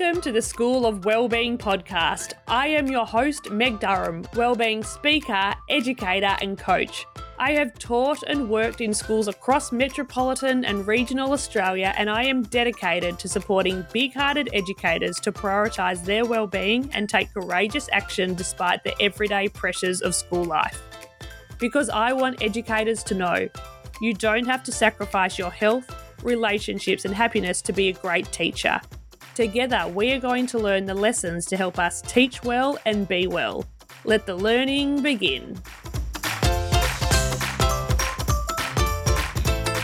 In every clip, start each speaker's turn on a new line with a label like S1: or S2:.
S1: Welcome to the School of Wellbeing podcast. I am your host, Meg Durham, wellbeing speaker, educator, and coach. I have taught and worked in schools across metropolitan and regional Australia, and I am dedicated to supporting big hearted educators to prioritise their wellbeing and take courageous action despite the everyday pressures of school life. Because I want educators to know you don't have to sacrifice your health, relationships, and happiness to be a great teacher. Together, we are going to learn the lessons to help us teach well and be well. Let the learning begin.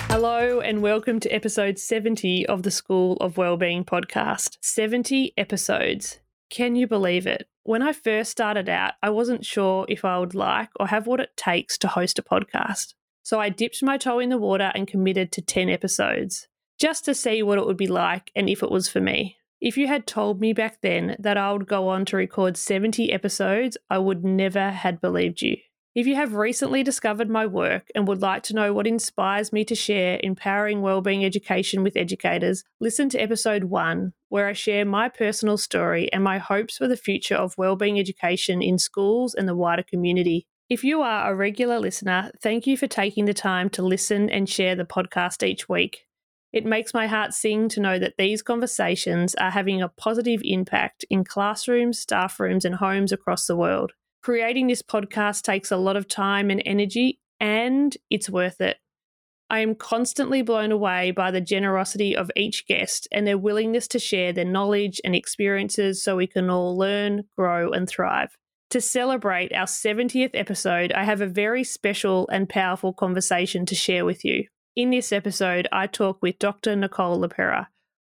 S1: Hello, and welcome to episode 70 of the School of Wellbeing podcast. 70 episodes. Can you believe it? When I first started out, I wasn't sure if I would like or have what it takes to host a podcast. So I dipped my toe in the water and committed to 10 episodes, just to see what it would be like and if it was for me. If you had told me back then that I would go on to record 70 episodes, I would never had believed you. If you have recently discovered my work and would like to know what inspires me to share empowering wellbeing education with educators, listen to episode 1 where I share my personal story and my hopes for the future of wellbeing education in schools and the wider community. If you are a regular listener, thank you for taking the time to listen and share the podcast each week. It makes my heart sing to know that these conversations are having a positive impact in classrooms, staff rooms, and homes across the world. Creating this podcast takes a lot of time and energy, and it's worth it. I am constantly blown away by the generosity of each guest and their willingness to share their knowledge and experiences so we can all learn, grow, and thrive. To celebrate our 70th episode, I have a very special and powerful conversation to share with you. In this episode, I talk with Dr. Nicole LePera,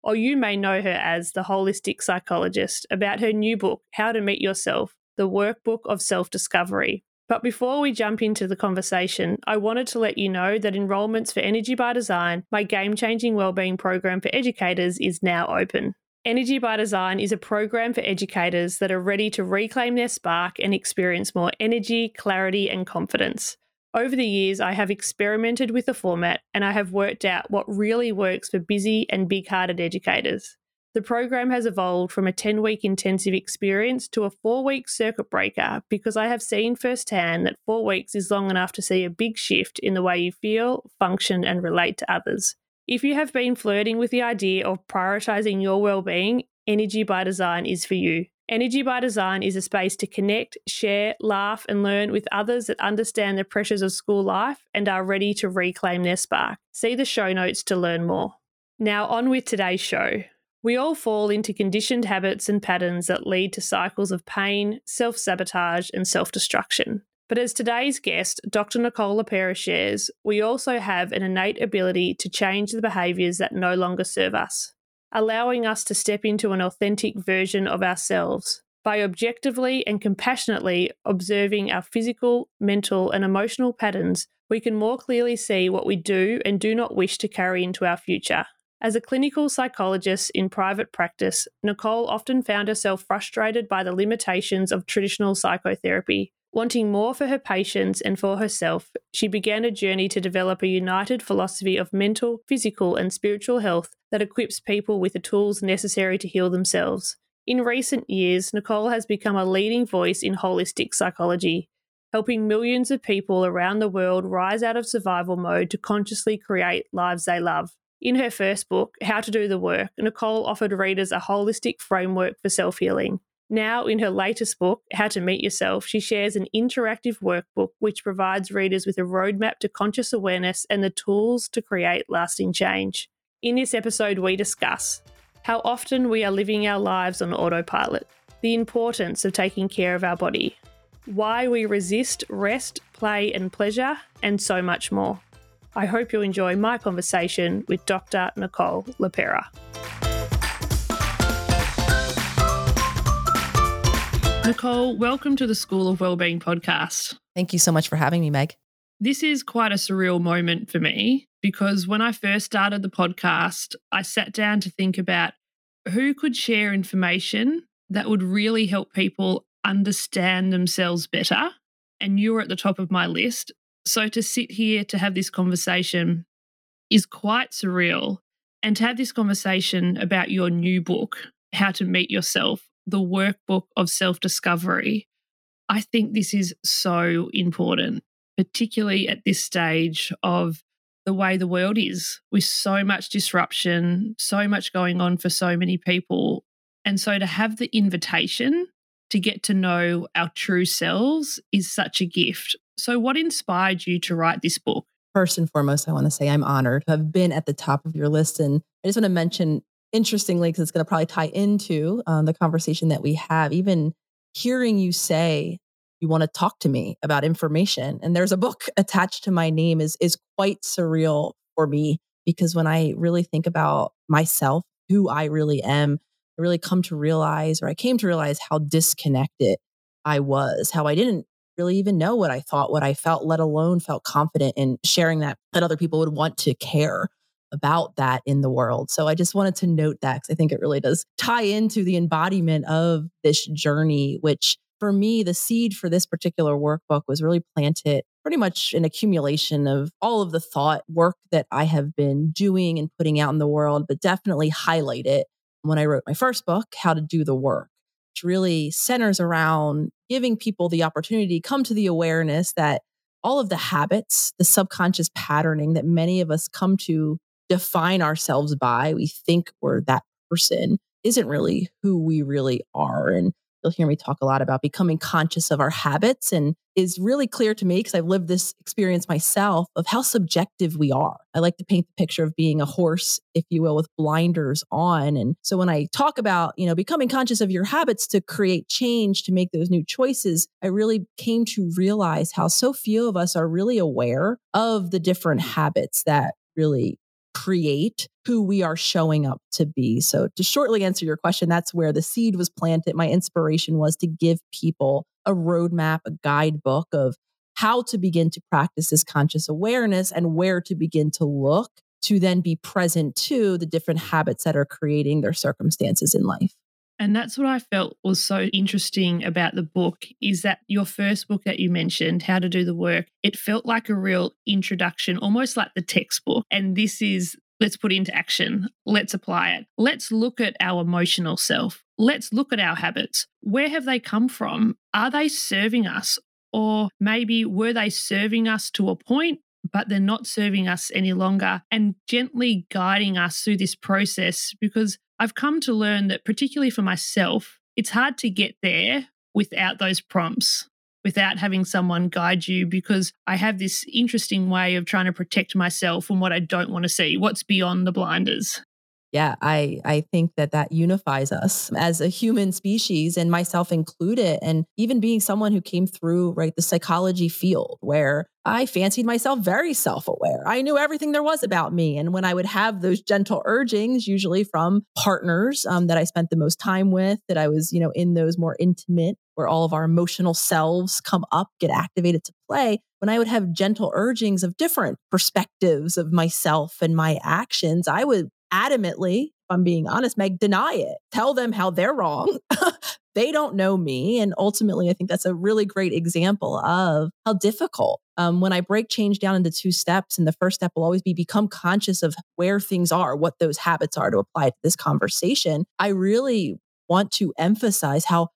S1: or you may know her as the holistic psychologist, about her new book, How to Meet Yourself, the workbook of self discovery. But before we jump into the conversation, I wanted to let you know that enrolments for Energy by Design, my game changing wellbeing program for educators, is now open. Energy by Design is a program for educators that are ready to reclaim their spark and experience more energy, clarity, and confidence. Over the years, I have experimented with the format and I have worked out what really works for busy and big hearted educators. The program has evolved from a 10 week intensive experience to a four week circuit breaker because I have seen firsthand that four weeks is long enough to see a big shift in the way you feel, function, and relate to others. If you have been flirting with the idea of prioritizing your well-being, Energy by Design is for you. Energy by Design is a space to connect, share, laugh, and learn with others that understand the pressures of school life and are ready to reclaim their spark. See the show notes to learn more. Now, on with today's show. We all fall into conditioned habits and patterns that lead to cycles of pain, self sabotage, and self destruction. But as today's guest, Dr. Nicole LePera shares, we also have an innate ability to change the behaviours that no longer serve us allowing us to step into an authentic version of ourselves. By objectively and compassionately observing our physical, mental, and emotional patterns, we can more clearly see what we do and do not wish to carry into our future. As a clinical psychologist in private practice, Nicole often found herself frustrated by the limitations of traditional psychotherapy, Wanting more for her patients and for herself, she began a journey to develop a united philosophy of mental, physical, and spiritual health that equips people with the tools necessary to heal themselves. In recent years, Nicole has become a leading voice in holistic psychology, helping millions of people around the world rise out of survival mode to consciously create lives they love. In her first book, How to Do the Work, Nicole offered readers a holistic framework for self healing. Now, in her latest book, How to Meet Yourself, she shares an interactive workbook which provides readers with a roadmap to conscious awareness and the tools to create lasting change. In this episode, we discuss how often we are living our lives on autopilot, the importance of taking care of our body, why we resist rest, play, and pleasure, and so much more. I hope you enjoy my conversation with Dr. Nicole LePera. Nicole, welcome to the School of Wellbeing podcast.
S2: Thank you so much for having me, Meg.
S1: This is quite a surreal moment for me because when I first started the podcast, I sat down to think about who could share information that would really help people understand themselves better. And you were at the top of my list. So to sit here to have this conversation is quite surreal. And to have this conversation about your new book, How to Meet Yourself, the workbook of self discovery. I think this is so important, particularly at this stage of the way the world is with so much disruption, so much going on for so many people. And so to have the invitation to get to know our true selves is such a gift. So, what inspired you to write this book?
S2: First and foremost, I want to say I'm honored to have been at the top of your list. And I just want to mention, interestingly, because it's going to probably tie into um, the conversation that we have, even hearing you say you want to talk to me about information and there's a book attached to my name is is quite surreal for me because when I really think about myself, who I really am, I really come to realize or I came to realize how disconnected I was, how I didn't really even know what I thought, what I felt, let alone felt confident in sharing that that other people would want to care about that in the world. So I just wanted to note that because I think it really does tie into the embodiment of this journey, which for me, the seed for this particular workbook was really planted pretty much an accumulation of all of the thought work that I have been doing and putting out in the world, but definitely highlight it when I wrote my first book, How to Do the Work, which really centers around giving people the opportunity come to the awareness that all of the habits, the subconscious patterning that many of us come to define ourselves by, we think we're that person, isn't really who we really are. And you'll hear me talk a lot about becoming conscious of our habits and is really clear to me because I've lived this experience myself of how subjective we are. I like to paint the picture of being a horse, if you will, with blinders on. And so when I talk about, you know, becoming conscious of your habits to create change, to make those new choices, I really came to realize how so few of us are really aware of the different habits that really create who we are showing up to be. So, to shortly answer your question, that's where the seed was planted. My inspiration was to give people a roadmap, a guidebook of how to begin to practice this conscious awareness and where to begin to look to then be present to the different habits that are creating their circumstances in life.
S1: And that's what I felt was so interesting about the book is that your first book that you mentioned, How to Do the Work, it felt like a real introduction, almost like the textbook. And this is let's put into action. Let's apply it. Let's look at our emotional self. Let's look at our habits. Where have they come from? Are they serving us? Or maybe were they serving us to a point but they're not serving us any longer and gently guiding us through this process because I've come to learn that, particularly for myself, it's hard to get there without those prompts, without having someone guide you, because I have this interesting way of trying to protect myself from what I don't want to see, what's beyond the blinders
S2: yeah i i think that that unifies us as a human species and myself included and even being someone who came through right the psychology field where i fancied myself very self-aware. I knew everything there was about me and when i would have those gentle urgings usually from partners um, that i spent the most time with that i was you know in those more intimate where all of our emotional selves come up get activated to play when I would have gentle urgings of different perspectives of myself and my actions, I would adamantly, if I'm being honest, Meg, deny it. Tell them how they're wrong. they don't know me. And ultimately, I think that's a really great example of how difficult. Um, when I break change down into two steps, and the first step will always be become conscious of where things are, what those habits are to apply to this conversation. I really want to emphasize how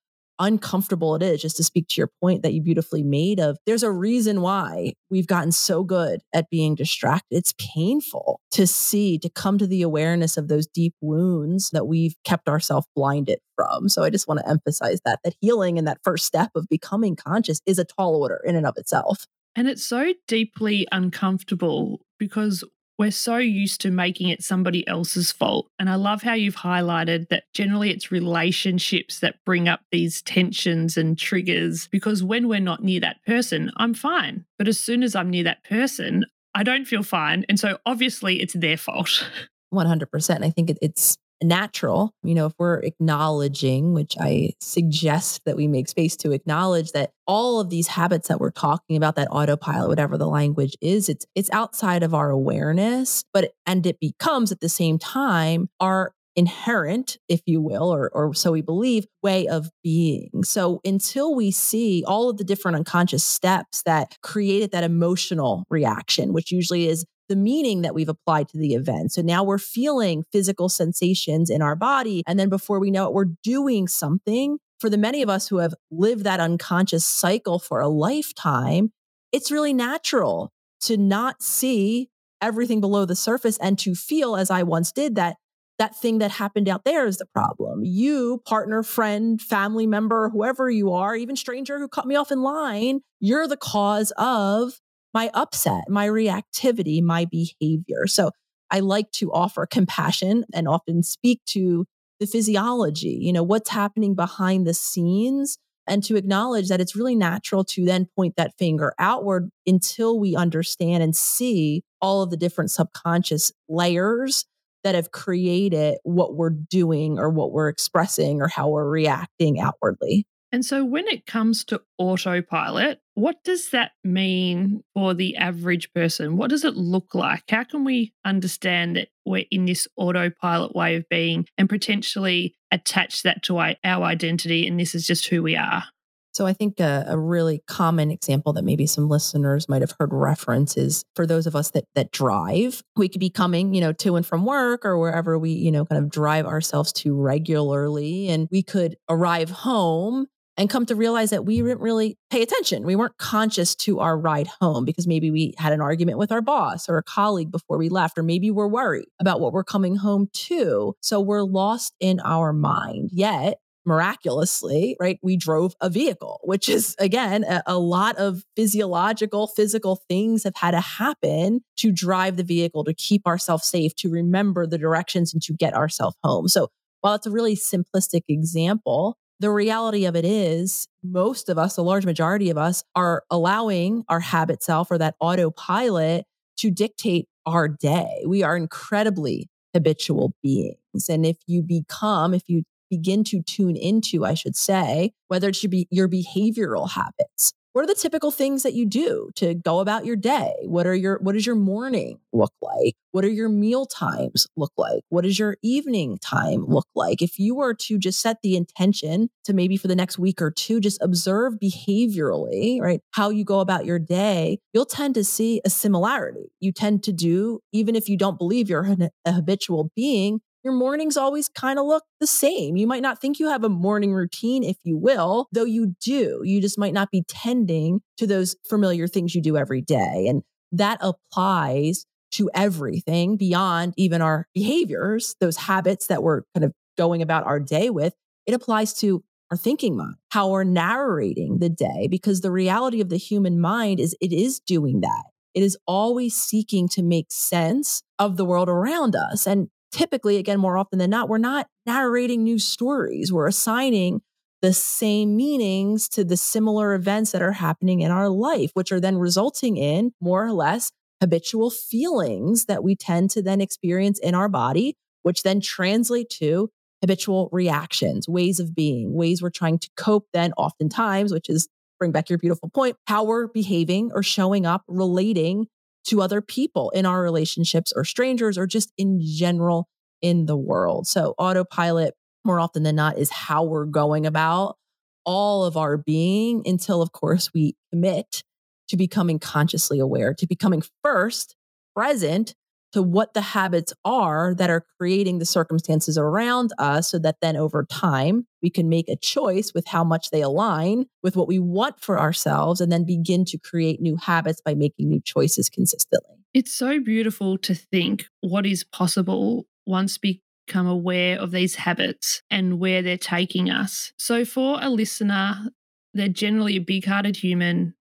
S2: uncomfortable it is just to speak to your point that you beautifully made of there's a reason why we've gotten so good at being distracted. It's painful to see to come to the awareness of those deep wounds that we've kept ourselves blinded from. So i just want to emphasize that that healing and that first step of becoming conscious is a tall order in and of itself.
S1: And it's so deeply uncomfortable because we're so used to making it somebody else's fault. And I love how you've highlighted that generally it's relationships that bring up these tensions and triggers because when we're not near that person, I'm fine. But as soon as I'm near that person, I don't feel fine. And so obviously it's their fault.
S2: 100%. I think it's natural. You know, if we're acknowledging, which I suggest that we make space to acknowledge that all of these habits that we're talking about, that autopilot, whatever the language is, it's it's outside of our awareness, but and it becomes at the same time our inherent, if you will, or, or so we believe, way of being. So until we see all of the different unconscious steps that created that emotional reaction, which usually is the meaning that we've applied to the event. So now we're feeling physical sensations in our body. And then before we know it, we're doing something. For the many of us who have lived that unconscious cycle for a lifetime, it's really natural to not see everything below the surface and to feel, as I once did, that that thing that happened out there is the problem. You, partner, friend, family member, whoever you are, even stranger who cut me off in line, you're the cause of my upset, my reactivity, my behavior. So I like to offer compassion and often speak to the physiology, you know, what's happening behind the scenes and to acknowledge that it's really natural to then point that finger outward until we understand and see all of the different subconscious layers that have created what we're doing or what we're expressing or how we're reacting outwardly.
S1: And so, when it comes to autopilot, what does that mean for the average person? What does it look like? How can we understand that we're in this autopilot way of being and potentially attach that to our identity and this is just who we are?
S2: So I think a, a, really common example that maybe some listeners might have heard reference is for those of us that that drive, we could be coming, you know, to and from work or wherever we, you know, kind of drive ourselves to regularly and we could arrive home and come to realize that we didn't really pay attention. We weren't conscious to our ride home because maybe we had an argument with our boss or a colleague before we left, or maybe we're worried about what we're coming home to. So we're lost in our mind. Yet miraculously, right, we drove a vehicle, which is again, a, a, lot of physiological, physical things have had to happen to drive the vehicle, to keep ourselves safe, to remember the directions and to get ourselves home. So while it's a really simplistic example, the reality of it is most of us, a large majority of us, are allowing our habit self or that autopilot to dictate our day. We are incredibly habitual beings. And if you become, if you begin to tune into, I should say, whether it should be your behavioral habits. What are the typical things that you do to go about your day? What are your what does your morning look like? What are your meal times look like? What does your evening time look like? If you were to just set the intention to maybe for the next week or two just observe behaviorally, right? How you go about your day, you'll tend to see a similarity. You tend to do even if you don't believe you're a habitual being, your mornings always kind of look the same. You might not think you have a morning routine, if you will, though you do. You just might not be tending to those familiar things you do every day. And that applies to everything beyond even our behaviors, those habits that we're kind of going about our day with. It applies to our thinking mind, how we're narrating the day, because the reality of the human mind is it is doing that. It is always seeking to make sense of the world around us. And typically, again, more often than not, we're not narrating new stories. We're assigning the same meanings to the similar events that are happening in our life, which are then resulting in more or less habitual feelings that we tend to then experience in our body, which then translate to habitual reactions, ways of being, ways we're trying to cope then oftentimes, which is bring back your beautiful point, how we're behaving or showing up, relating to other people in our relationships or strangers or just in general in the world. So, autopilot, more often than not, is how we're going about all of our being until, of course, we commit to becoming consciously aware, to becoming first present to what the habits are that are creating the circumstances around us so that then over time we can make a choice with how much they align with what we want for ourselves and then begin to create new habits by making new choices consistently.
S1: It's so beautiful to think what is possible once we become aware of these habits and where they're taking us. So for a listener, they're generally a big hearted human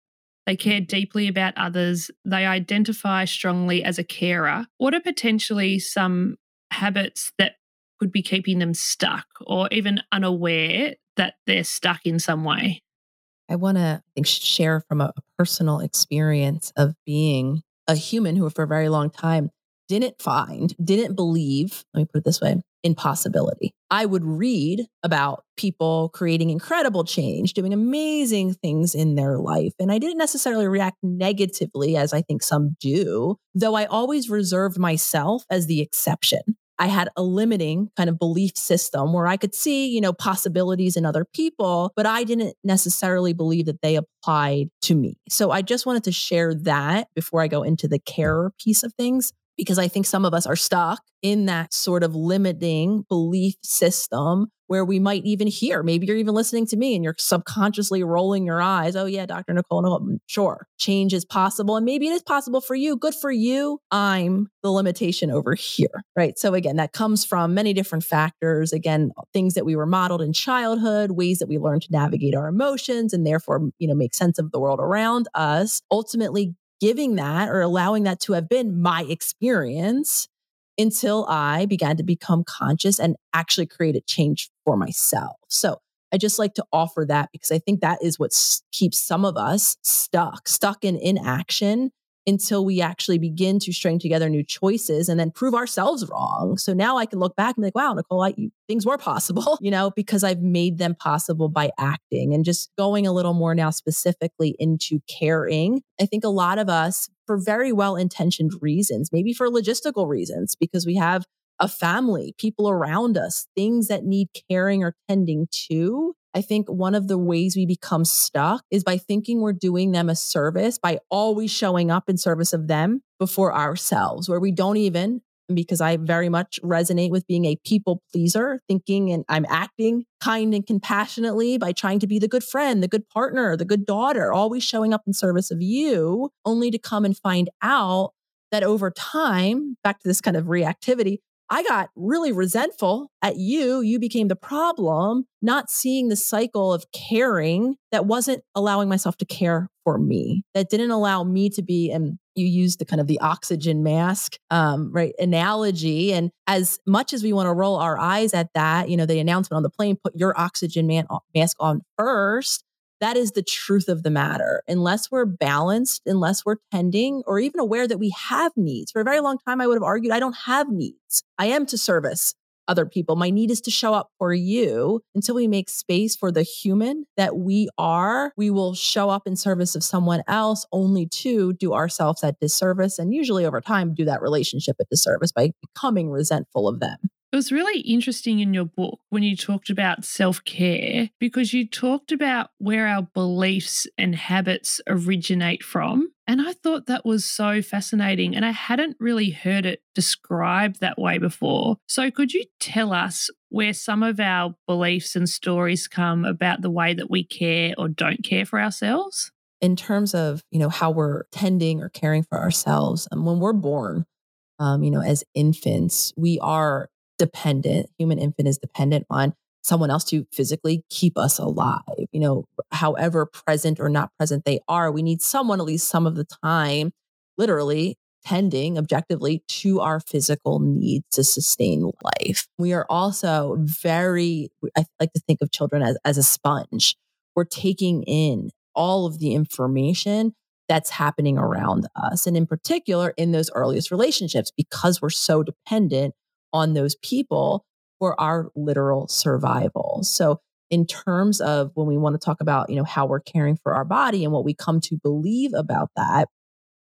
S1: they care deeply about others. They identify strongly as a carer. What are potentially some habits that could be keeping them stuck or even unaware that they're stuck in some way?
S2: I want to share from a, personal experience of being a human who, for a very long time, didn't find, didn't believe, let me put it this way, impossibility. I would read about people creating incredible change, doing amazing things in their life. And I didn't necessarily react negatively, as I think some do, though I always reserved myself as the exception. I had a limiting kind of belief system where I could see, you know, possibilities in other people, but I didn't necessarily believe that they applied to me. So I just wanted to share that before I go into the care piece of things because I think some of us are stuck in that sort of limiting belief system where we might even hear, maybe you're even listening to me and you're subconsciously rolling your eyes. Oh, yeah, Dr. Nicole, no, sure, change is possible. And maybe it is possible for you. Good for you. I'm the limitation over here, right? So, again, that comes from many different factors. Again, things that we were modeled in childhood, ways that we learn to navigate our emotions and therefore, you know, make sense of the world around us. Ultimately, giving that or allowing that to have been my experience until I began to become conscious and actually create a change for myself. So I just like to offer that because I think that is what keeps some of us stuck, stuck in inaction until we actually begin to string together new choices and then prove ourselves wrong. So now I can look back and be like, wow, Nicole, I, you, things were possible, you know, because I've made them possible by acting and just going a little more now specifically into caring. I think a lot of us, for very well intentioned reasons, maybe for logistical reasons, because we have a family, people around us, things that need caring or tending to, I think one of the ways we become stuck is by thinking we're doing them a service by always showing up in service of them before ourselves, where we don't even, because I very much resonate with being a people pleaser, thinking and I'm acting kind and compassionately by trying to be the good friend, the good partner, the good daughter, always showing up in service of you, only to come and find out that over time, back to this kind of reactivity, I got really resentful at you. You became the problem, not seeing the cycle of caring that wasn't allowing myself to care for me, that didn't allow me to be, and you used the kind of the oxygen mask, um, right, analogy. And as much as we want to roll our eyes at that, you know, the announcement on the plane, put your oxygen man- mask on first that is the truth of the matter. Unless we're balanced, unless we're tending or even aware that we have needs. For a very long time, I would have argued I don't have needs. I am to service other people. My need is to show up for you until we make space for the human that we are. We will show up in service of someone else only to do ourselves that disservice and usually over time do that relationship a disservice by becoming resentful of them.
S1: It was really interesting in your book when you talked about self care because you talked about where our beliefs and habits originate from. And I thought that was so fascinating. And I hadn't really heard it described that way before. So, could you tell us where some of our beliefs and stories come about the way that we care or don't care for ourselves?
S2: In terms of, you know, how we're tending or caring for ourselves, um, when we're born, um, you know, as infants, we are dependent, human infant is dependent on someone else to physically keep us alive. You know, however present or not present they are, we need someone at least some of the time, literally tending objectively to our physical needs to sustain life. We are also very, I like to think of children as, as a sponge. We're taking in all of the information that's happening around us. And in particular, in those earliest relationships, because we're so dependent on those people for our literal survival. So in terms of when we want to talk about, you know, how we're caring for our body and what we come to believe about that,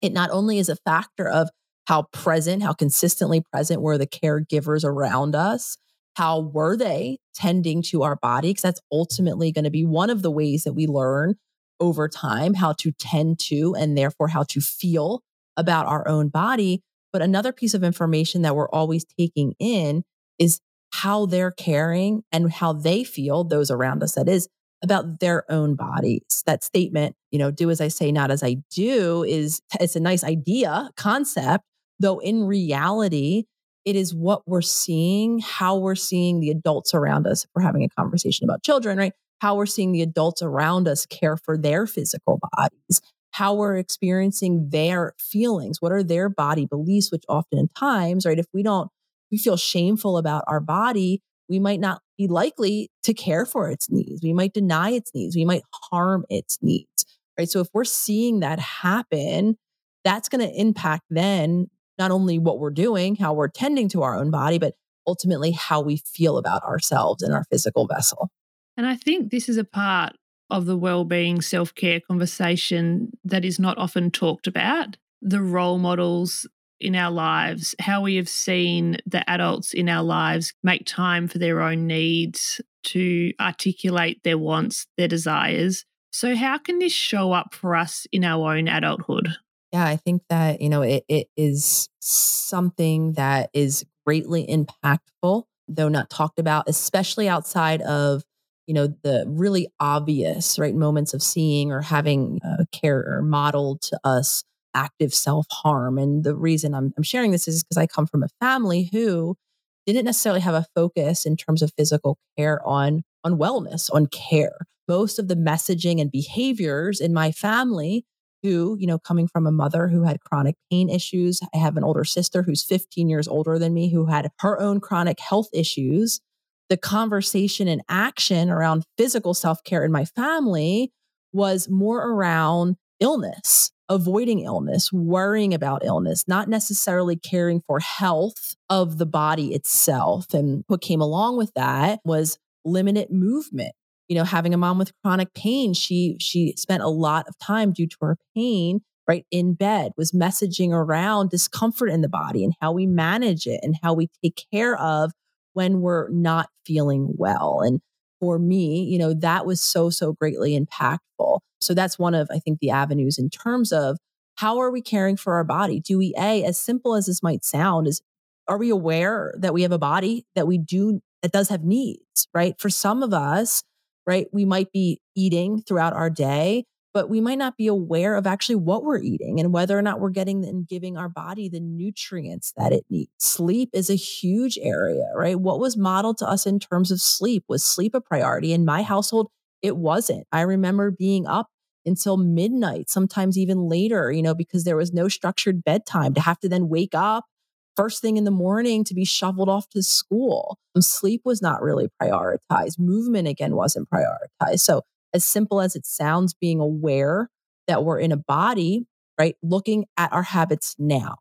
S2: it not only is a factor of how present, how consistently present were the caregivers around us, how were they tending to our body because that's ultimately going to be one of the ways that we learn over time how to tend to and therefore how to feel about our own body but another piece of information that we're always taking in is how they're caring and how they feel, those around us, that is, about their own bodies. That statement, you know, do as I say, not as I do, is it's a nice idea, concept, though in reality, it is what we're seeing, how we're seeing the adults around us. We're having a conversation about children, right? How we're seeing the adults around us care for their physical bodies how we're experiencing their feelings. What are their body beliefs, which oftentimes, right, if we don't, we feel shameful about our body, we might not be likely to care for its needs. We might deny its needs. We might harm its needs, right? So if we're seeing that happen, that's going to impact then not only what we're doing, how we're tending to our own body, but ultimately how we feel about ourselves and our physical vessel.
S1: And I think this is a part of the well-being self-care conversation that is not often talked about the role models in our lives, how we have seen the adults in our lives make time for their own needs, to articulate their wants, their desires. So, how can this show up for us in our own adulthood?
S2: Yeah, I think that, you know, it, it is something that is greatly impactful, though not talked about, especially outside of, you know, the really obvious, right, moments of seeing or having a care modeled to us active self harm. And the reason I'm, I'm sharing this is because I come from a family who didn't necessarily have a focus in terms of physical care on on wellness, on care. Most of the messaging and behaviors in my family who, you know, coming from a mother who had chronic pain issues, I have an older sister who's 15 years older than me who had her own chronic health issues. The conversation and action around physical self care in my family was more around illness avoiding illness, worrying about illness, not necessarily caring for health of the body itself. And what came along with that was limited movement. You know, having a mom with chronic pain, she she spent a lot of time due to her pain right in bed was messaging around discomfort in the body and how we manage it and how we take care of when we're not feeling well and for me, you know, that was so, so greatly impactful. So that's one of, I think, the avenues in terms of how are we caring for our body? Do we, A, as simple as this might sound, is are we aware that we have a body that we do, that does have needs, right? For some of us, right, we might be eating throughout our day but we might not be aware of actually what we're eating and whether or not we're getting and giving our body the nutrients that it needs. Sleep is a huge area, right? What was modeled to us in terms of sleep? Was sleep a priority? In my household, it wasn't. I remember being up until midnight, sometimes even later, you know, because there was no structured bedtime to have to then wake up first thing in the morning to be shoveled off to school. Sleep was not really prioritized. Movement again wasn't prioritized. So as simple as it sounds, being aware that we're in a body, right? Looking at our habits now.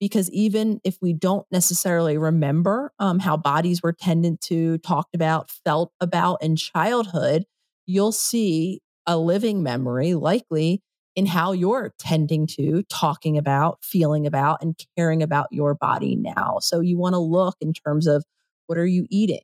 S2: Because even if we don't necessarily remember um, how bodies were tended to, talked about, felt about in childhood, you'll see a living memory likely in how you're tending to, talking about, feeling about, and caring about your body now. So you want to look in terms of what are you eating?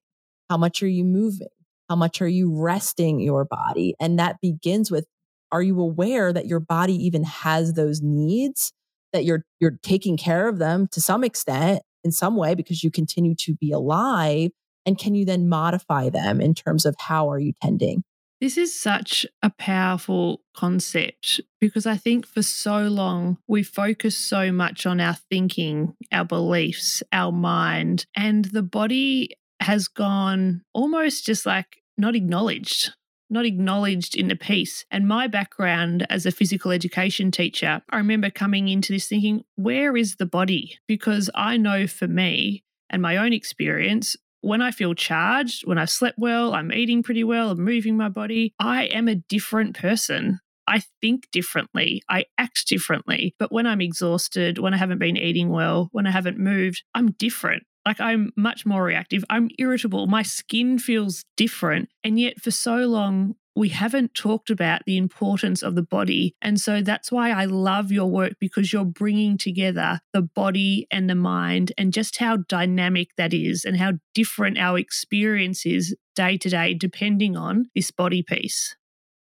S2: How much are you moving? How much are you resting your body? And that begins with are you aware that your body even has those needs that you're you're taking care of them to some extent in some way because you continue to be alive and can you then modify them in terms of how are you tending
S1: this is such a powerful concept because I think for so long we focus so much on our thinking, our beliefs, our mind, and the body has gone almost just like not acknowledged not acknowledged in the piece. And my background as a physical education teacher, I remember coming into this thinking, where is the body? Because I know for me and my own experience, when I feel charged, when I've slept well, I'm eating pretty well, I'm moving my body, I am a different person. I think differently, I act differently. But when I'm exhausted, when I haven't been eating well, when I haven't moved, I'm different. Like I'm much more reactive. I'm irritable. My skin feels different. And yet, for so long, we haven't talked about the importance of the body. And so that's why I love your work because you're bringing together the body and the mind and just how dynamic that is and how different our experience is day to day, depending on this body piece.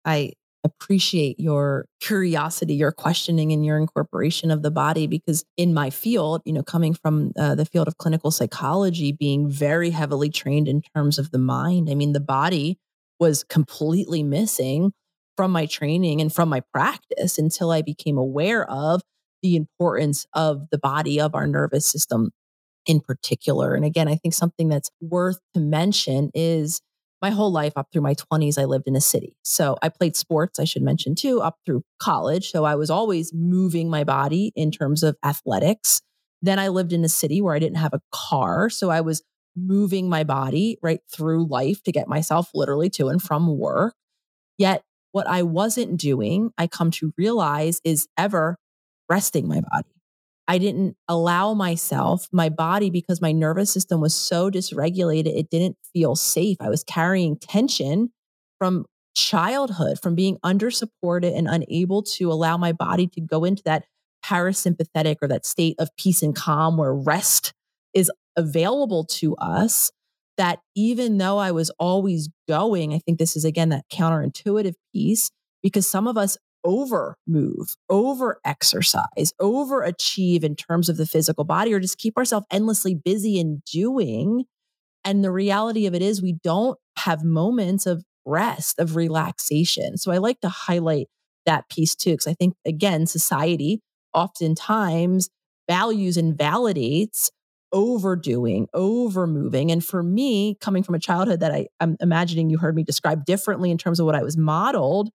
S2: I appreciate your curiosity, your questioning, and your incorporation of the body. Because in my field, you know, coming from uh, the field of clinical psychology, being very heavily trained in terms of the mind, I mean, the body was completely missing from my training and from my practice until I became aware of the importance of the body, of our nervous system in particular. And again, I think something that's worth to mention is my whole life up through my 20s, I lived in a city. So I played sports, I should mention too, up through college. So I was always moving my body in terms of athletics. Then I lived in a city where I didn't have a car. So I was moving my body right through life to get myself literally to and from work. Yet, what I wasn't doing, I come to realize, is ever resting my body. I didn't allow myself, my body, because my nervous system was so dysregulated, it didn't feel safe. I was carrying tension from childhood, from being under supported and unable to allow my body to go into that parasympathetic or that state of peace and calm where rest is available to us that even though I was always going, I think this is again that counterintuitive piece because some of us over move, over exercise, over achieve in terms of the physical body, or just keep ourselves endlessly busy in doing. And the reality of it is, we don't have moments of rest, of relaxation. So I like to highlight that piece too, because I think, again, society oftentimes values and validates overdoing, over moving. And for me, coming from a childhood that I, I'm imagining you heard me describe differently in terms of what I was modeled,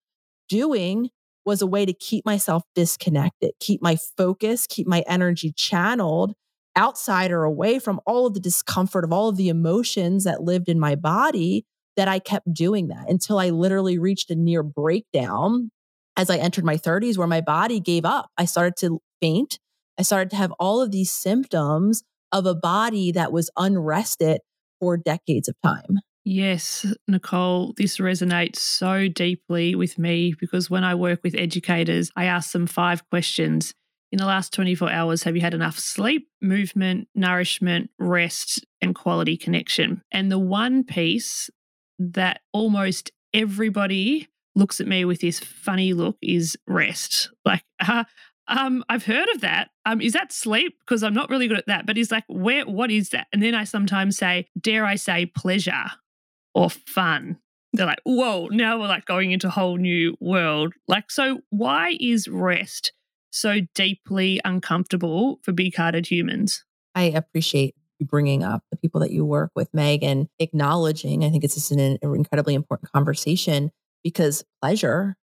S2: doing was a way to keep myself disconnected, keep my focus, keep my energy channeled outside or away from all of the discomfort of all of the emotions that lived in my body that I kept doing that until I literally reached a near breakdown as I entered my 30s where my body gave up. I started to faint. I started to have all of these symptoms of a body that was unrested for decades of time.
S1: Yes, Nicole, this resonates so deeply with me because when I work with educators, I ask them five questions. In the last 24 hours, have you had enough sleep, movement, nourishment, rest, and quality connection? And the one piece that almost everybody looks at me with this funny look is rest. Like, uh, um, I've heard of that. Um, is that sleep? Because I'm not really good at that. But he's like, where? What is that? And then I sometimes say, dare I say, pleasure or fun. They're like, whoa, now we're like going into a whole new world. Like, so why is rest so deeply uncomfortable for big hearted humans?
S2: I appreciate you bringing up the people that you work with, Meg, and acknowledging. I think it's just an, an incredibly important conversation because pleasure,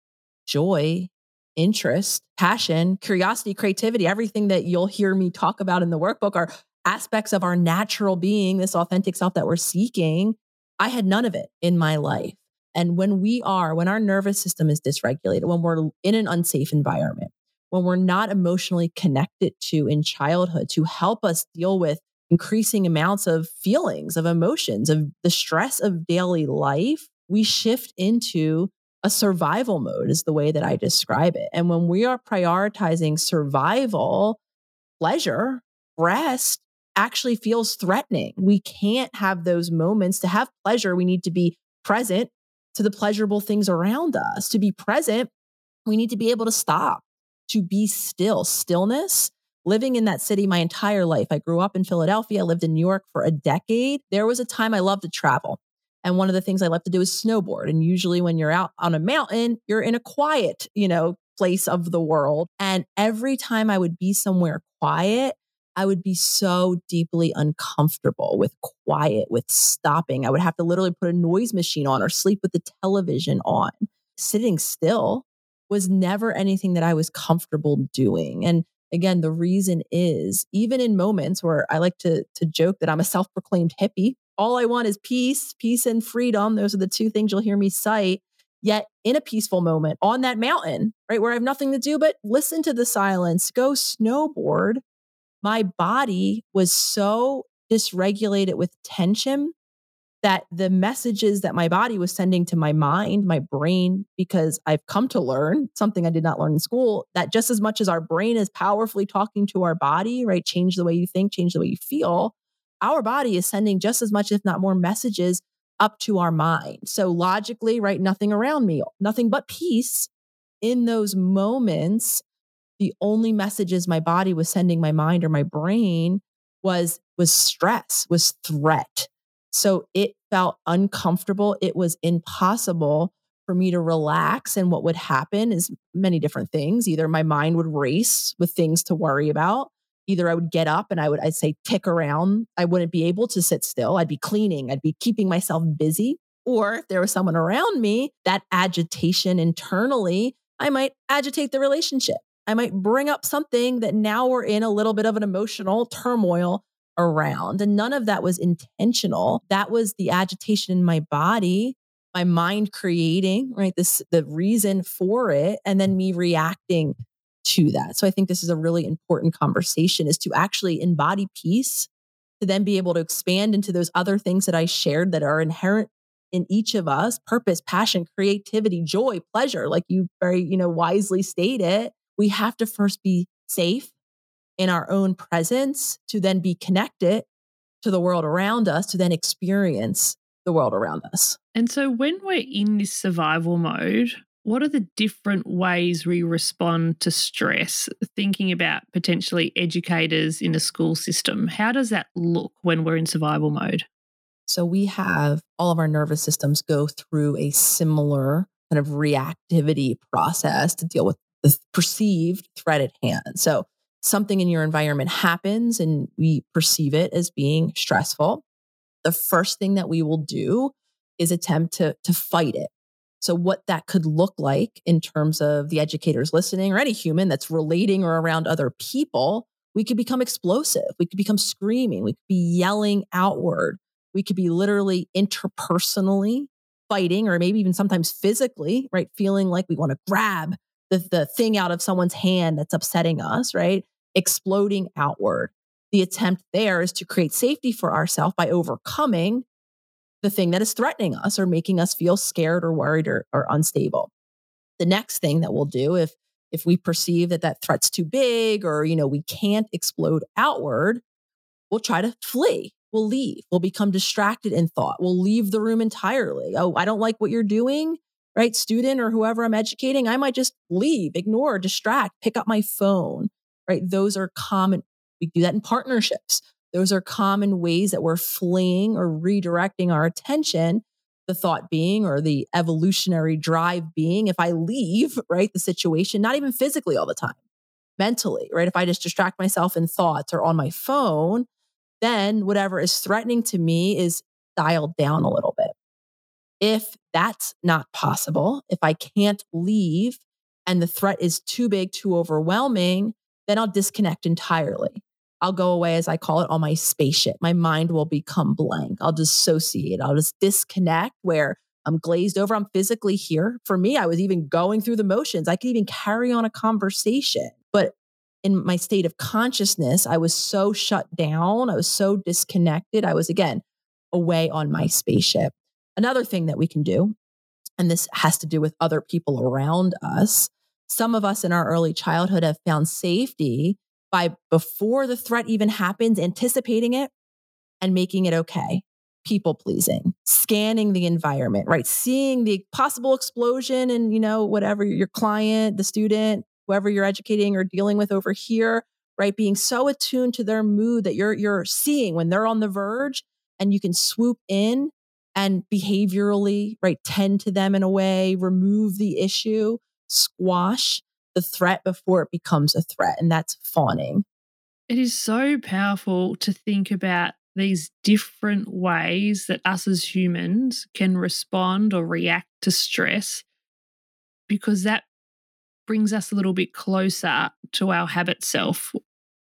S2: joy, interest, passion, curiosity, creativity, everything that you'll hear me talk about in the workbook are aspects of our natural being, this authentic self that we're seeking. I had none of it in my life. And when we are, when our nervous system is dysregulated, when we're in an unsafe environment, when we're not emotionally connected to in childhood to help us deal with increasing amounts of feelings, of emotions, of the stress of daily life, we shift into a survival mode, is the way that I describe it. And when we are prioritizing survival, pleasure, rest actually feels threatening. We can't have those moments. To have pleasure, we need to be present to the pleasurable things around us. To be present, we need to be able to stop, to be still. Stillness, living in that city my entire life. I grew up in Philadelphia, I lived in New York for a decade. There was a time I loved to travel. And one of the things I love to do is snowboard. And usually when you're out on a mountain, you're in a quiet, you know, place of the world. And every time I would be somewhere quiet, I would be so deeply uncomfortable with quiet, with stopping. I would have to literally put a noise machine on or sleep with the television on. Sitting still was never anything that I was comfortable doing. And again, the reason is even in moments where I like to, to joke that I'm a self proclaimed hippie, all I want is peace, peace and freedom. Those are the two things you'll hear me cite. Yet in a peaceful moment on that mountain, right, where I have nothing to do but listen to the silence, go snowboard, my body was so dysregulated with tension that the messages that my body was sending to my mind, my brain, because I've come to learn something I did not learn in school, that just as much as our brain is powerfully talking to our body, right? Change the way you think, change the way you feel. Our body is sending just as much, if not more, messages up to our mind. So logically, right? Nothing around me, nothing but peace in those moments the only messages my body was sending my mind or my brain was was stress was threat. So it felt uncomfortable. It was impossible for me to relax and what would happen is many different things. Either my mind would race with things to worry about. Either i would get up and i would i'd say tick around. I wouldn't be able to sit still. I'd be cleaning. I'd be keeping myself busy. Or if there was someone around me that agitation internally i might agitate the relationship I might bring up something that now we're in a little bit of an emotional turmoil around. And none of that was intentional. That was the agitation in my body, my mind creating, right? This, the reason for it, and then me reacting to that. So I think this is a really important conversation is to actually embody peace, to then be able to expand into those other things that I shared that are inherent in each of us purpose passion creativity joy pleasure like you very you know wisely stated we have to first be safe in our own presence to then be connected to the world around us to then experience the world around us.
S1: And so when we're in this survival mode, what are the different ways we respond to stress? Thinking about potentially educators in a school system, how does that look when we're in survival mode?
S2: So we have all of our nervous systems go through a similar kind of reactivity process to deal with the perceived threat at hand. So something in your environment happens and we perceive it as being stressful. The first thing that we will do is attempt to, to fight it. So, what that could look like in terms of the educators listening or any human that's relating or around other people, we could become explosive. We could become screaming. We could be yelling outward. We could be literally interpersonally fighting, or maybe even sometimes physically, right? Feeling like we want to grab the, the thing out of someone's hand that's upsetting us, right? Exploding outward. The attempt there is to create safety for ourselves by overcoming the thing that is threatening us or making us feel scared or worried or, or unstable. The next thing that we'll do if if we perceive that that threat's too big or you know we can't explode outward, we'll try to flee we'll leave. We'll become distracted in thought. We'll leave the room entirely. Oh, I don't like what you're doing, right? Student or whoever I'm educating, I might just leave, ignore, distract, pick up my phone, right? Those are common. We do that in partnerships. Those are common ways that we're fleeing or redirecting our attention. The thought being, or the evolutionary drive being, if I leave, right, the situation, not even physically all the time, mentally, right? If I just distract myself in thoughts or on my phone, then whatever is threatening to me is dialed down a little. If that's not possible, if I can't leave and the threat is too big, too overwhelming, then I'll disconnect entirely. I'll go away, as I call it, on my spaceship. My mind will become blank. I'll dissociate. I'll just disconnect where I'm glazed over. I'm physically here. For me, I was even going through the motions. I could even carry on a conversation. But in my state of consciousness, I was so shut down. I was so disconnected. I was again away on my spaceship. Another thing that we can do, and this has to do with other people around us, some of us in our early childhood have found safety by before the threat even happens, anticipating it and making it okay. People pleasing, scanning the environment, right? Seeing the possible explosion and, you know, whatever your client, the student, whoever you're educating or dealing with over here, right? Being so attuned to their mood that you're you're seeing when they're on the verge and you can swoop in and behaviorally, right, tend to them in a way, remove the issue, squash the threat before it becomes a threat. And that's fawning.
S1: It is so powerful to think about these different ways that us as humans can respond or react to stress because that brings us a little bit closer to our habit self.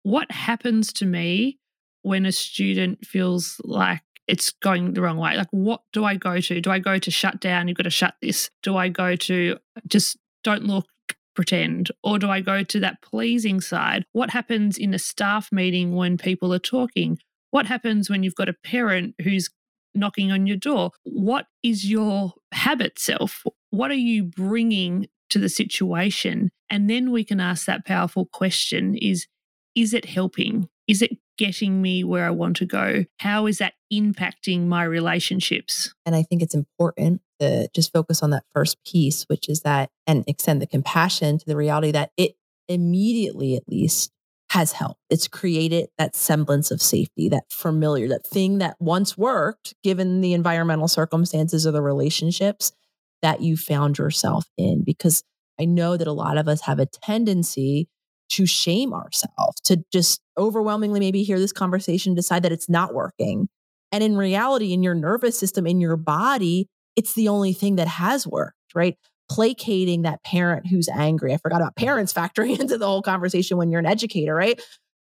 S1: What happens to me when a student feels like it's going the wrong way? Like, what do I go to? Do I go to shut down? You've got to shut this. Do I go to just don't look, pretend? Or do I go to that pleasing side? What happens in a staff meeting when people are talking? What happens when you've got a parent who's knocking on your door? What is your habit self? What are you bringing to the situation. And then we can ask that powerful question is, is it helping? Is it getting me where I want to go? How is that impacting my relationships?
S2: And I think it's important to just focus on that first piece, which is that, and extend the compassion to the reality that it immediately, at least, has helped. It's created that semblance of safety, that familiar, that thing that once worked, given the environmental circumstances or the relationships that you found yourself in. Because I know that a lot of us have a tendency to shame ourselves, to just overwhelmingly maybe hear this conversation, decide that it's not working. And in reality, in your nervous system, in your body, it's the only thing that has worked, right? Placating that parent who's angry. I forgot about parents factoring into the whole conversation when you're an educator, right?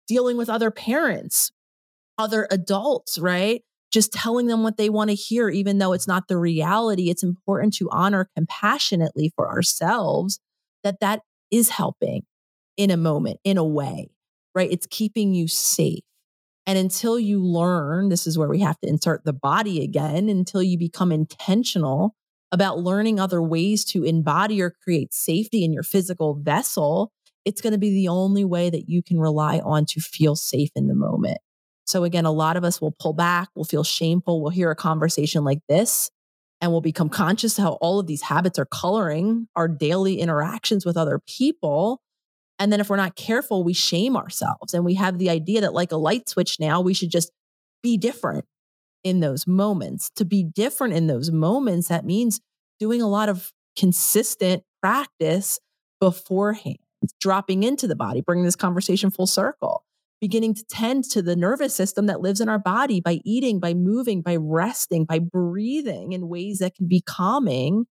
S2: Dealing with other parents, other adults, right? just telling them what they want to hear, even though it's not the reality. It's important to honor compassionately for ourselves that that is helping in a moment, in a way, right? It's keeping you safe. And until you learn, this is where we have to insert the body again, until you become intentional about learning other ways to embody or create safety in your physical vessel, it's going to be the only way that you can rely on to feel safe in the moment. So again, a lot of us will pull back, we'll feel shameful, we'll hear a conversation like this and we'll become conscious how all of these habits are coloring our daily interactions with other people. And then if we're not careful, we shame ourselves and we have the idea that like a light switch now, we should just be different in those moments. To be different in those moments, that means doing a lot of consistent practice beforehand, dropping into the body, bringing this conversation full circle, beginning to tend to the nervous system that lives in our body by eating, by moving, by resting, by breathing in ways that can be calming.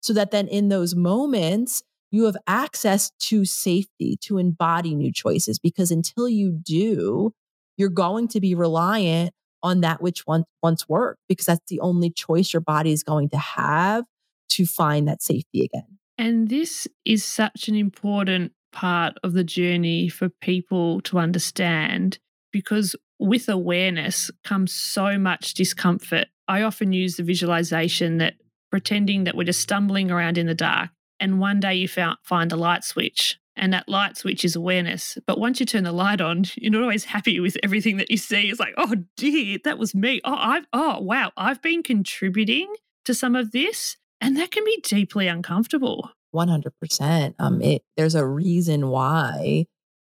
S2: So that then in those moments, you have access to safety, to embody new choices. Because until you do, you're going to be reliant on that which once, once worked, because that's the only choice your body is going to have to find that safety again.
S1: And this is such an important part of the journey for people to understand because with awareness comes so much discomfort. I often use the visualization that pretending that we're just stumbling around in the dark and one day you found, find a light switch and that light switch is awareness. But once you turn the light on, you're not always happy with everything that you see. It's like, oh dear, that was me. Oh, I've oh wow, I've been contributing to some of this. And that can be deeply uncomfortable.
S2: 100%. Um, it, there's a reason why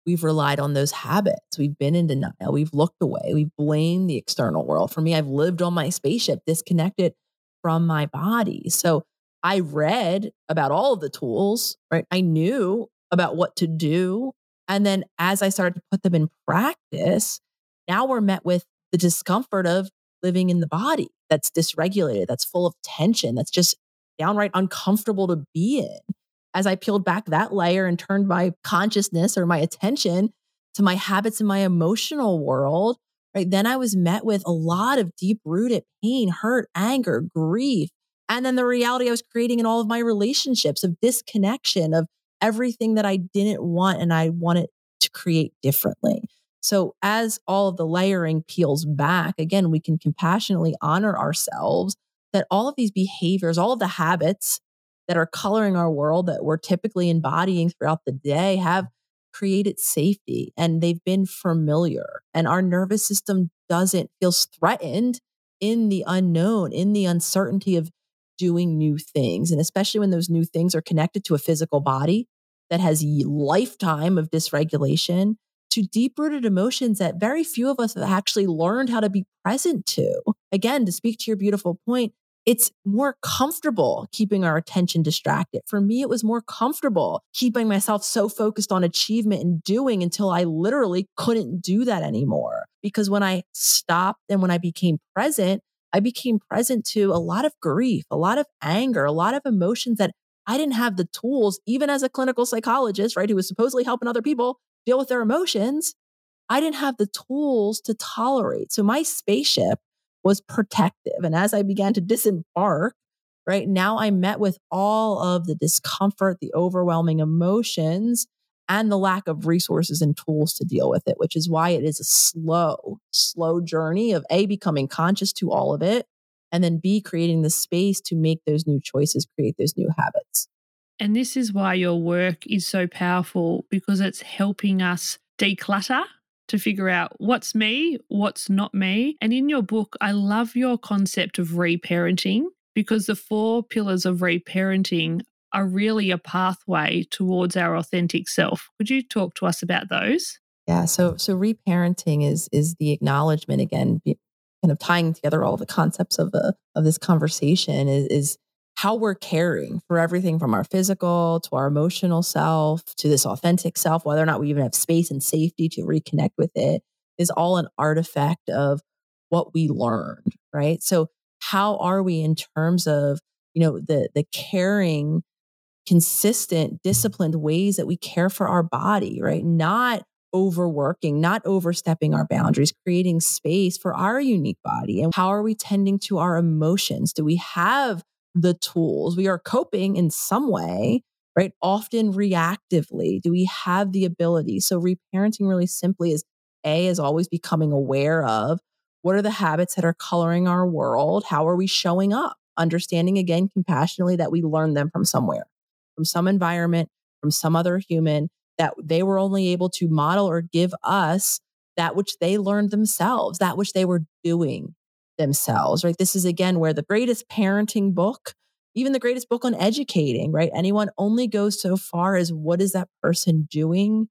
S2: we've relied on those habits. We've been in denial. We've looked away. We've blamed the external world. For me, I've lived on my spaceship, disconnected from my body. So I read about all of the tools, right? I knew about what to do. And then as I started to put them in practice, now we're met with the discomfort of living in the body that's dysregulated, that's full of tension, that's just downright uncomfortable to be in. As I peeled back that layer and turned my consciousness or my attention to my habits in my emotional world, right, then I was met with a lot of deep rooted pain, hurt, anger, grief. And then the reality I was creating in all of my relationships of disconnection, of everything that I didn't want and I wanted to create differently. So, as all of the layering peels back, again, we can compassionately honor ourselves that all of these behaviors, all of the habits that are coloring our world that we're typically embodying throughout the day have created safety and they've been familiar. And our nervous system doesn't feel threatened in the unknown, in the uncertainty of doing new things. And especially when those new things are connected to a physical body that has a lifetime of dysregulation to deep rooted emotions that very few of us have actually learned how to be present to. Again, to speak to your beautiful point, it's more comfortable keeping our attention distracted. For me, it was more comfortable keeping myself so focused on achievement and doing until I literally couldn't do that anymore. Because when I stopped and when I became present, I became present to a lot of grief, a lot of anger, a lot of emotions that I didn't have the tools, even as a clinical psychologist, right, who was supposedly helping other people deal with their emotions. I didn't have the tools to tolerate. So my spaceship was protective. And as I began to disembark, right now I met with all of the discomfort, the overwhelming emotions, and the lack of resources and tools to deal with it, which is why it is a slow, slow journey of A, becoming conscious to all of it, and then B, creating the space to make those new choices, create those new habits.
S1: And this is why your work is so powerful because it's helping us declutter to figure out what's me, what's not me. And in your book, I love your concept of reparenting because the four pillars of reparenting are really a pathway towards our authentic self. Would you talk to us about those?
S2: Yeah, so so reparenting is is the acknowledgement again, kind of tying together all the concepts of the of this conversation is, is how we're caring for everything from our physical to our emotional self to this authentic self, whether or not we even have space and safety to reconnect with it, is all an artifact of what we learned, right? So, how are we in terms of, you know, the the caring, consistent, disciplined ways that we care for our body, right? Not overworking, not overstepping our boundaries, creating space for our unique body. And how are we tending to our emotions? Do we have the tools. We are coping in some way, right? Often reactively. Do we have the ability? So, reparenting really simply is A, is always becoming aware of what are the habits that are coloring our world? How are we showing up? Understanding again compassionately that we learned them from somewhere, from some environment, from some other human. that they were only able to model or give us that which they learned themselves, that which they were doing themselves, right? This is again where the greatest parenting book, even the greatest book on educating, right? Anyone only goes so far as what is that person doing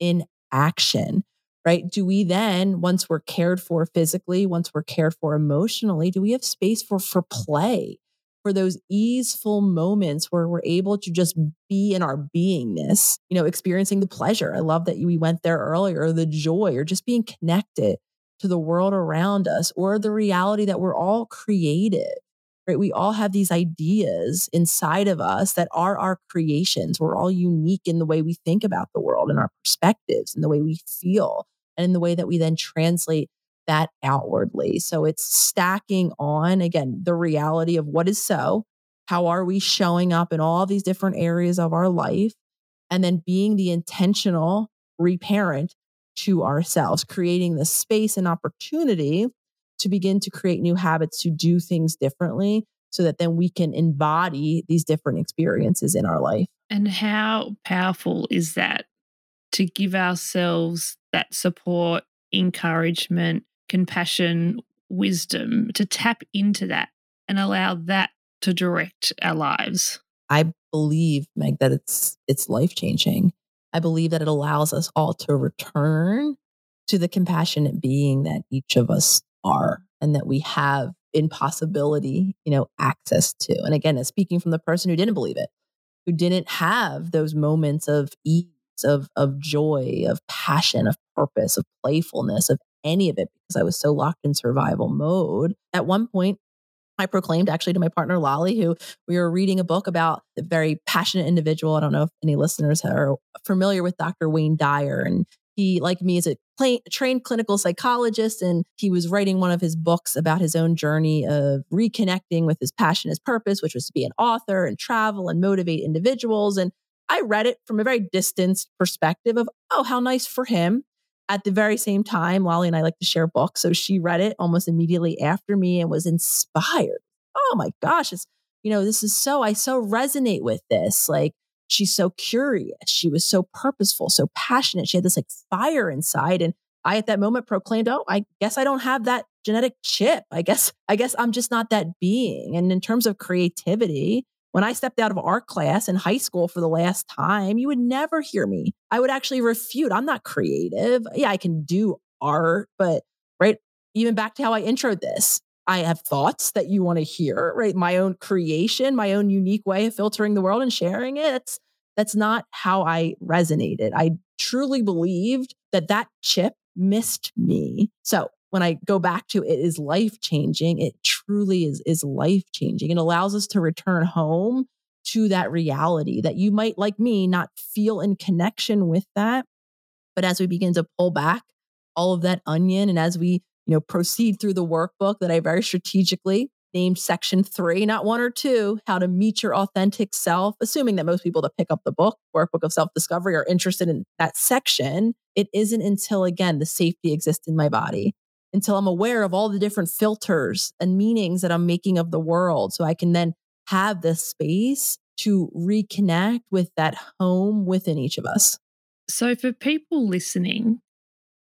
S2: in action, right? Do we then, once we're cared for physically, once we're cared for emotionally, do we have space for for play? For those easeful moments where we're able to just be in our beingness, you know, experiencing the pleasure. I love that we went there earlier, the joy, or just being connected to the world around us, or the reality that we're all creative, right? We all have these ideas inside of us that are our creations. We're all unique in the way we think about the world and our perspectives and the way we feel and in the way that we then translate that outwardly. So it's stacking on, again, the reality of what is so, how are we showing up in all these different areas of our life, and then being the intentional reparent to ourselves, creating the space and opportunity to begin to create new habits to do things differently so that then we can embody these different experiences in our life.
S1: And how powerful is that to give ourselves that support, encouragement, compassion, wisdom, to tap into that and allow that to direct our lives.
S2: I believe, Meg, that it's it's life changing. I believe that it allows us all to return to the compassionate being that each of us are and that we have in possibility, you know, access to. And again, speaking from the person who didn't believe it, who didn't have those moments of ease, of of joy, of passion, of purpose, of playfulness, of any of it because I was so locked in survival mode. At one point, I proclaimed actually to my partner Lolly, who we were reading a book about a very passionate individual. I don't know if any listeners are familiar with Dr. Wayne Dyer. And he, like me, is a trained clinical psychologist. And he was writing one of his books about his own journey of reconnecting with his passion, his purpose, which was to be an author and travel and motivate individuals. And I read it from a very distanced perspective of, oh, how nice for him at the very same time, Lolly and I like to share books. So she read it almost immediately after me and was inspired. Oh my gosh, it's, you know, this is so, I so resonate with this. Like, she's so curious. She was so purposeful, so passionate. She had this like fire inside. And I at that moment proclaimed, oh, I guess I don't have that genetic chip. I guess, I guess I'm just not that being. And in terms of creativity, when I stepped out of art class in high school for the last time, you would never hear me. I would actually refute. I'm not creative. Yeah, I can do art, but right, even back to how I introed this, I have thoughts that you want to hear, right? My own creation, my own unique way of filtering the world and sharing it. That's not how I resonated. I truly believed that that chip missed me. So when I go back to it is life changing, it truly is, is life changing. It allows us to return home to that reality that you might, like me, not feel in connection with that. But as we begin to pull back all of that onion and as we, you know, proceed through the workbook that I very strategically named section three, not one or two, how to meet your authentic self, assuming that most people that pick up the book, Workbook of Self Discovery, are interested in that section. It isn't until, again, the safety exists in my body until I'm aware of all the different filters and meanings that I'm making of the world. So I can then have the space to reconnect with that home within each of us.
S1: So, for people listening,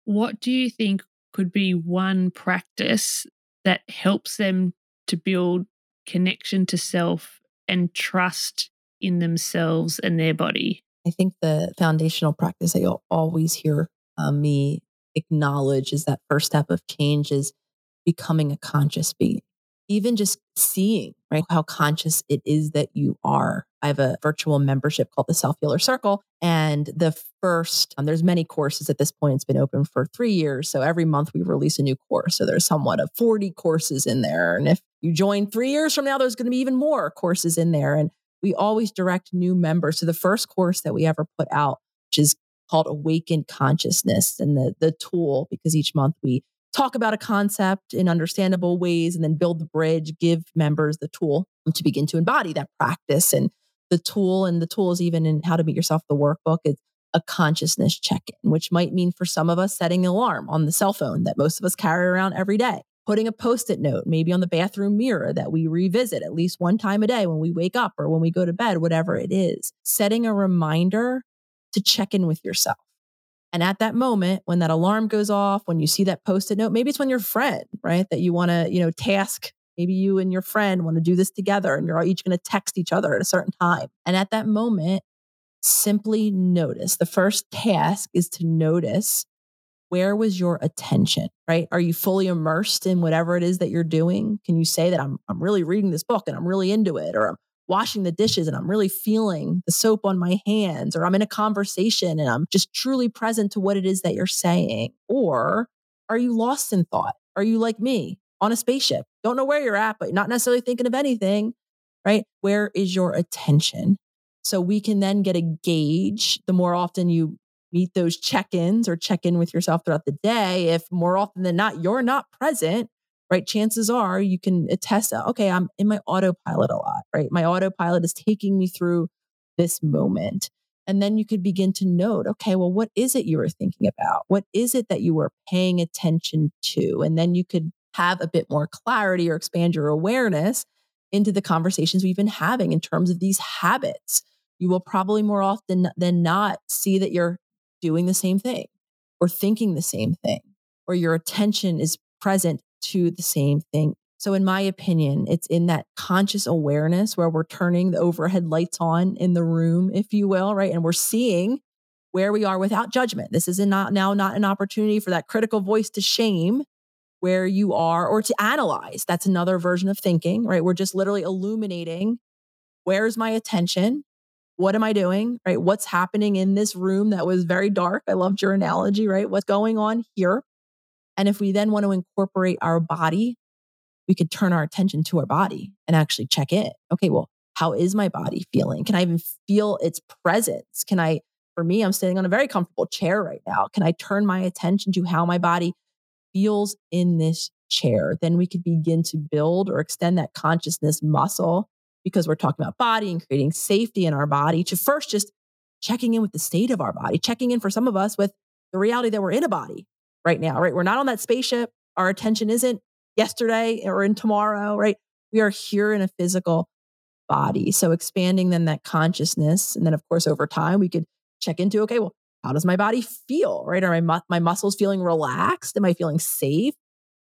S1: what do you think could be one practice that helps them to build connection to self and trust in themselves and their body?
S2: I think the foundational practice that you'll always hear uh, me acknowledge is that first step of change is becoming a conscious being. Even just seeing, right, how conscious it is that you are. I have a virtual membership called the Self Healer Circle. And the first, um, there's many courses at this point. It's been open for three years. So every month we release a new course. So there's somewhat of 40 courses in there. And if you join three years from now, there's going to be even more courses in there. And we always direct new members to the first course that we ever put out, which is called Awakened Consciousness and the, the tool, because each month we talk about a concept in understandable ways and then build the bridge, give members the tool to begin to embody that practice. And the tool, and the tool is even in How to Meet Yourself, the workbook, it's a consciousness check in, which might mean for some of us setting an alarm on the cell phone that most of us carry around every day. Putting a post it note, maybe on the bathroom mirror that we revisit at least one time a day when we wake up or when we go to bed, whatever it is. Setting a reminder to check in with yourself. And at that moment, when that alarm goes off, when you see that post-it note, maybe it's when your friend, right, that you want to, you know, task. Maybe you and your friend want to do this together and you're each going to text each other at a certain time. And at that moment, simply notice. The first task is to notice where was your attention, right? Are you fully immersed in whatever it is that you're doing? Can you say that I'm, I'm really reading this book and I'm really into it, or I'm washing the dishes and I'm really feeling the soap on my hands, or I'm in a conversation and I'm just truly present to what it is that you're saying? Or are you lost in thought? Are you like me on a spaceship? Don't know where you're at, but not necessarily thinking of anything, right? Where is your attention? So we can then get a gauge the more often you meet those check ins or check in with yourself throughout the day. If more often than not, you're not present, right? Chances are you can attest that, okay, I'm in my autopilot a lot, right? My autopilot is taking me through this moment. And then you could begin to note, okay, well, what is it you were thinking about? What is it that you were paying attention to? And then you could have a bit more clarity or expand your awareness into the conversations we've been having in terms of these habits. You will probably more often than not see that you're doing the same thing or thinking the same thing, or your attention is present to the same thing. So, in my opinion, it's in that conscious awareness where we're turning the overhead lights on in the room, if you will, right? And we're seeing where we are without judgment. This is not now not an opportunity for that critical voice to shame where you are or to analyze. That's another version of thinking, right? We're just literally illuminating where's my attention? What am I doing? Right? What's happening in this room that was very dark? I loved your analogy, right? What's going on here? And if we then want to incorporate our body, we could turn our attention to our body and actually check it. Okay, well, how is my body feeling? Can I even feel its presence? Can I, for me, I'm sitting on a very comfortable chair right now. Can I turn my attention to how my body feels in this chair? Then we could begin to build or extend that consciousness muscle because we're talking about body and creating safety in our body to first just checking in with the state of our body, checking in for some of us with the reality that we're in a body right now, right? We're not on that spaceship. Our attention isn't yesterday or in tomorrow, right? We are here in a physical body. So expanding then that consciousness. And then, of course, over time, we could check into, okay, well, how does my body feel, right? Are my, mu- my muscles feeling relaxed? Am I feeling safe?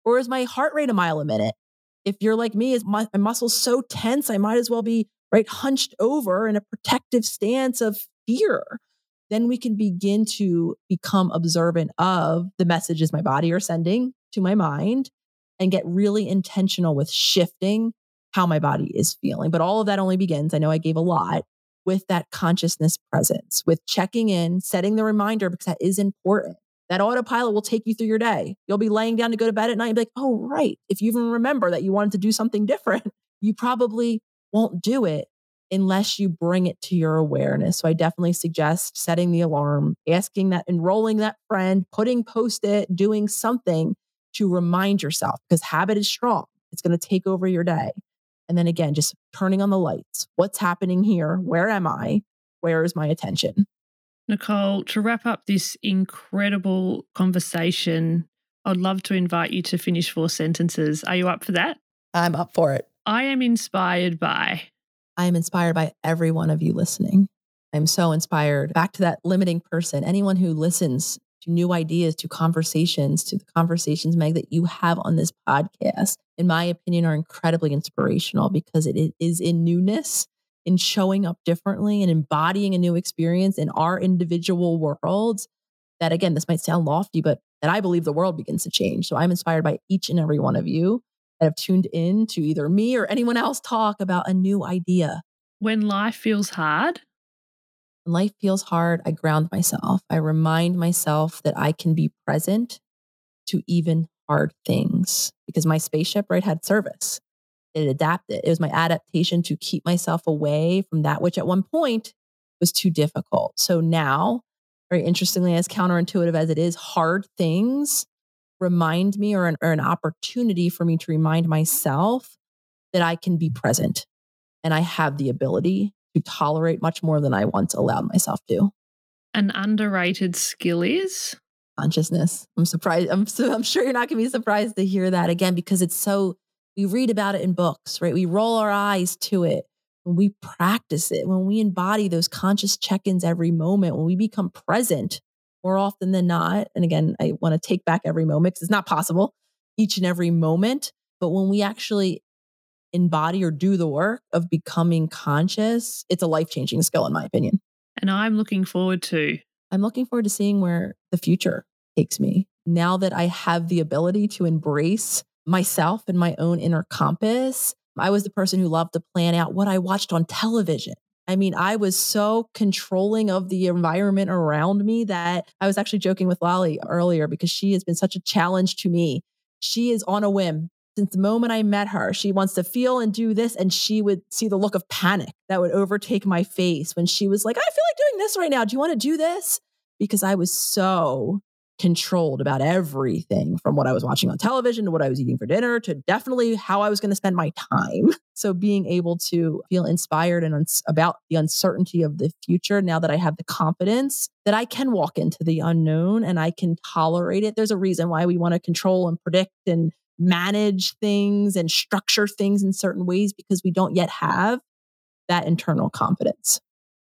S2: Or is my heart rate a mile a minute? If you're like me, is my, my muscles so tense, I might as well be right hunched over in a protective stance of fear then we can begin to become observant of the messages my body are sending to my mind and get really intentional with shifting how my body is feeling. But all of that only begins, I know I gave a lot, with that consciousness presence, with checking in, setting the reminder, because that is important. That autopilot will take you through your day. You'll be laying down to go to bed at night and be like, oh, right. If you even remember that you wanted to do something different, you probably won't do it unless you bring it to your awareness. So I definitely suggest setting the alarm, asking that, enrolling that friend, putting post it, doing something to remind yourself because habit is strong. It's going to take over your day. And then again, just turning on the lights. What's happening here? Where am I? Where is my attention?
S1: Nicole, to wrap up this incredible conversation, I'd love to invite you to finish four sentences. Are you up for that?
S2: I'm up for it.
S1: I am inspired by
S2: I am inspired by every one of you listening. I'm so inspired. Back to that limiting person, anyone who listens to new ideas, to conversations, to the conversations, Meg, that you have on this podcast, in my opinion, are incredibly inspirational because it is in newness, in showing up differently and embodying a new experience in our individual worlds. That again, this might sound lofty, but that I believe the world begins to change. So I'm inspired by each and every one of you that have tuned in to either me or anyone else talk about a new idea.
S1: When life feels hard,
S2: when life feels hard, I ground myself. I remind myself that I can be present to even hard things because my spaceship, right, had service. It adapted. It was my adaptation to keep myself away from that which at one point was too difficult. So now, very interestingly, as counterintuitive as it is, hard things remind me or an, or an opportunity for me to remind myself that I can be present and I have the ability to tolerate much more than I once allowed myself to.
S1: An underrated skill is
S2: consciousness. I'm surprised. I'm, so, I'm sure you're not going to be surprised to hear that again because it's so, we read about it in books, right? We roll our eyes to it. when we practice it, when we embody those conscious check ins every moment, when we become present more often than not. And again, I want to take back every moment because it's not possible each and every moment. But when we actually embody or do the work of becoming conscious, it's a life changing skill, in my opinion.
S1: And I'm looking forward to.
S2: I'm looking forward to seeing where the future takes me now that I have the ability to embrace myself and my own inner compass. I was the person who loved to plan out what I watched on television. I mean, I was so controlling of the environment around me that I was actually joking with Lolly earlier because she has been such a challenge to me. She is on a whim. Since the moment I met her, she wants to feel and do this. And she would see the look of panic that would overtake my face when she was like, I feel like doing this right now. Do you want to do this? Because I was so controlled about everything from what I was watching on television to what I was eating for dinner to definitely how I was going to spend my time. So being able to feel inspired and uns- about the uncertainty of the future now that I have the confidence that I can walk into the unknown and I can tolerate it. There's a reason why we want to control and predict and manage things and structure things in certain ways because we don't yet have that internal confidence.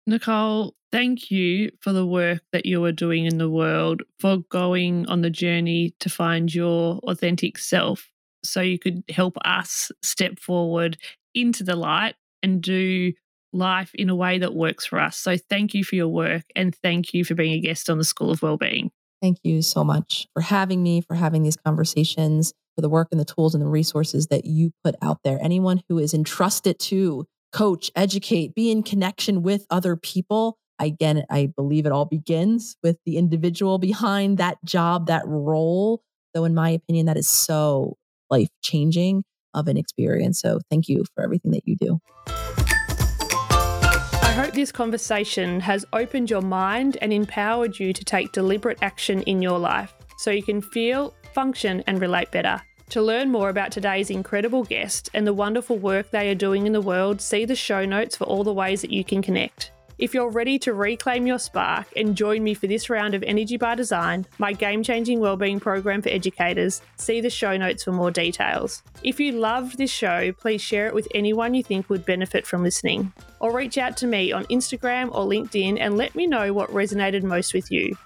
S1: Nicole, thank you for the work that you are doing in the world, for going on the journey to find your authentic self so you could help us step forward into the light and do life in a way that works for us. So thank you for your work and thank you for being a guest on the School of Wellbeing.
S2: Thank you so much for having me, for having these conversations, for the work and the tools and the resources that you put out there. Anyone who is entrusted to coach, educate, be in connection with other people. Again, I believe it all begins with the individual behind that job, that role. Though, in my opinion, that is so life changing of an experience. So, thank you for everything that you do.
S1: I hope this conversation has opened your mind and empowered you to take deliberate action in your life so you can feel, function, and relate better. To learn more about today's incredible guest and the wonderful work they are doing in the world, see the show notes for all the ways that you can connect. If you're ready to reclaim your spark and join me for this round of Energy by Design, my game changing wellbeing program for educators, see the show notes for more details. If you loved this show, please share it with anyone you think would benefit from listening. Or reach out to me on Instagram or LinkedIn and let me know what resonated most with you.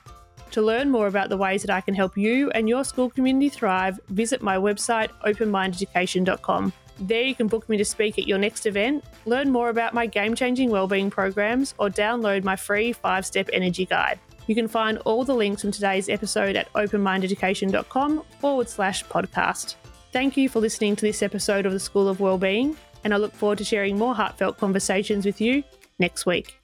S1: To learn more about the ways that I can help you and your school community thrive, visit my website, openmindeducation.com. There you can book me to speak at your next event, learn more about my game changing wellbeing programs, or download my free five step energy guide. You can find all the links from today's episode at openmindeducation.com forward slash podcast. Thank you for listening to this episode of the School of Wellbeing, and I look forward to sharing more heartfelt conversations with you next week.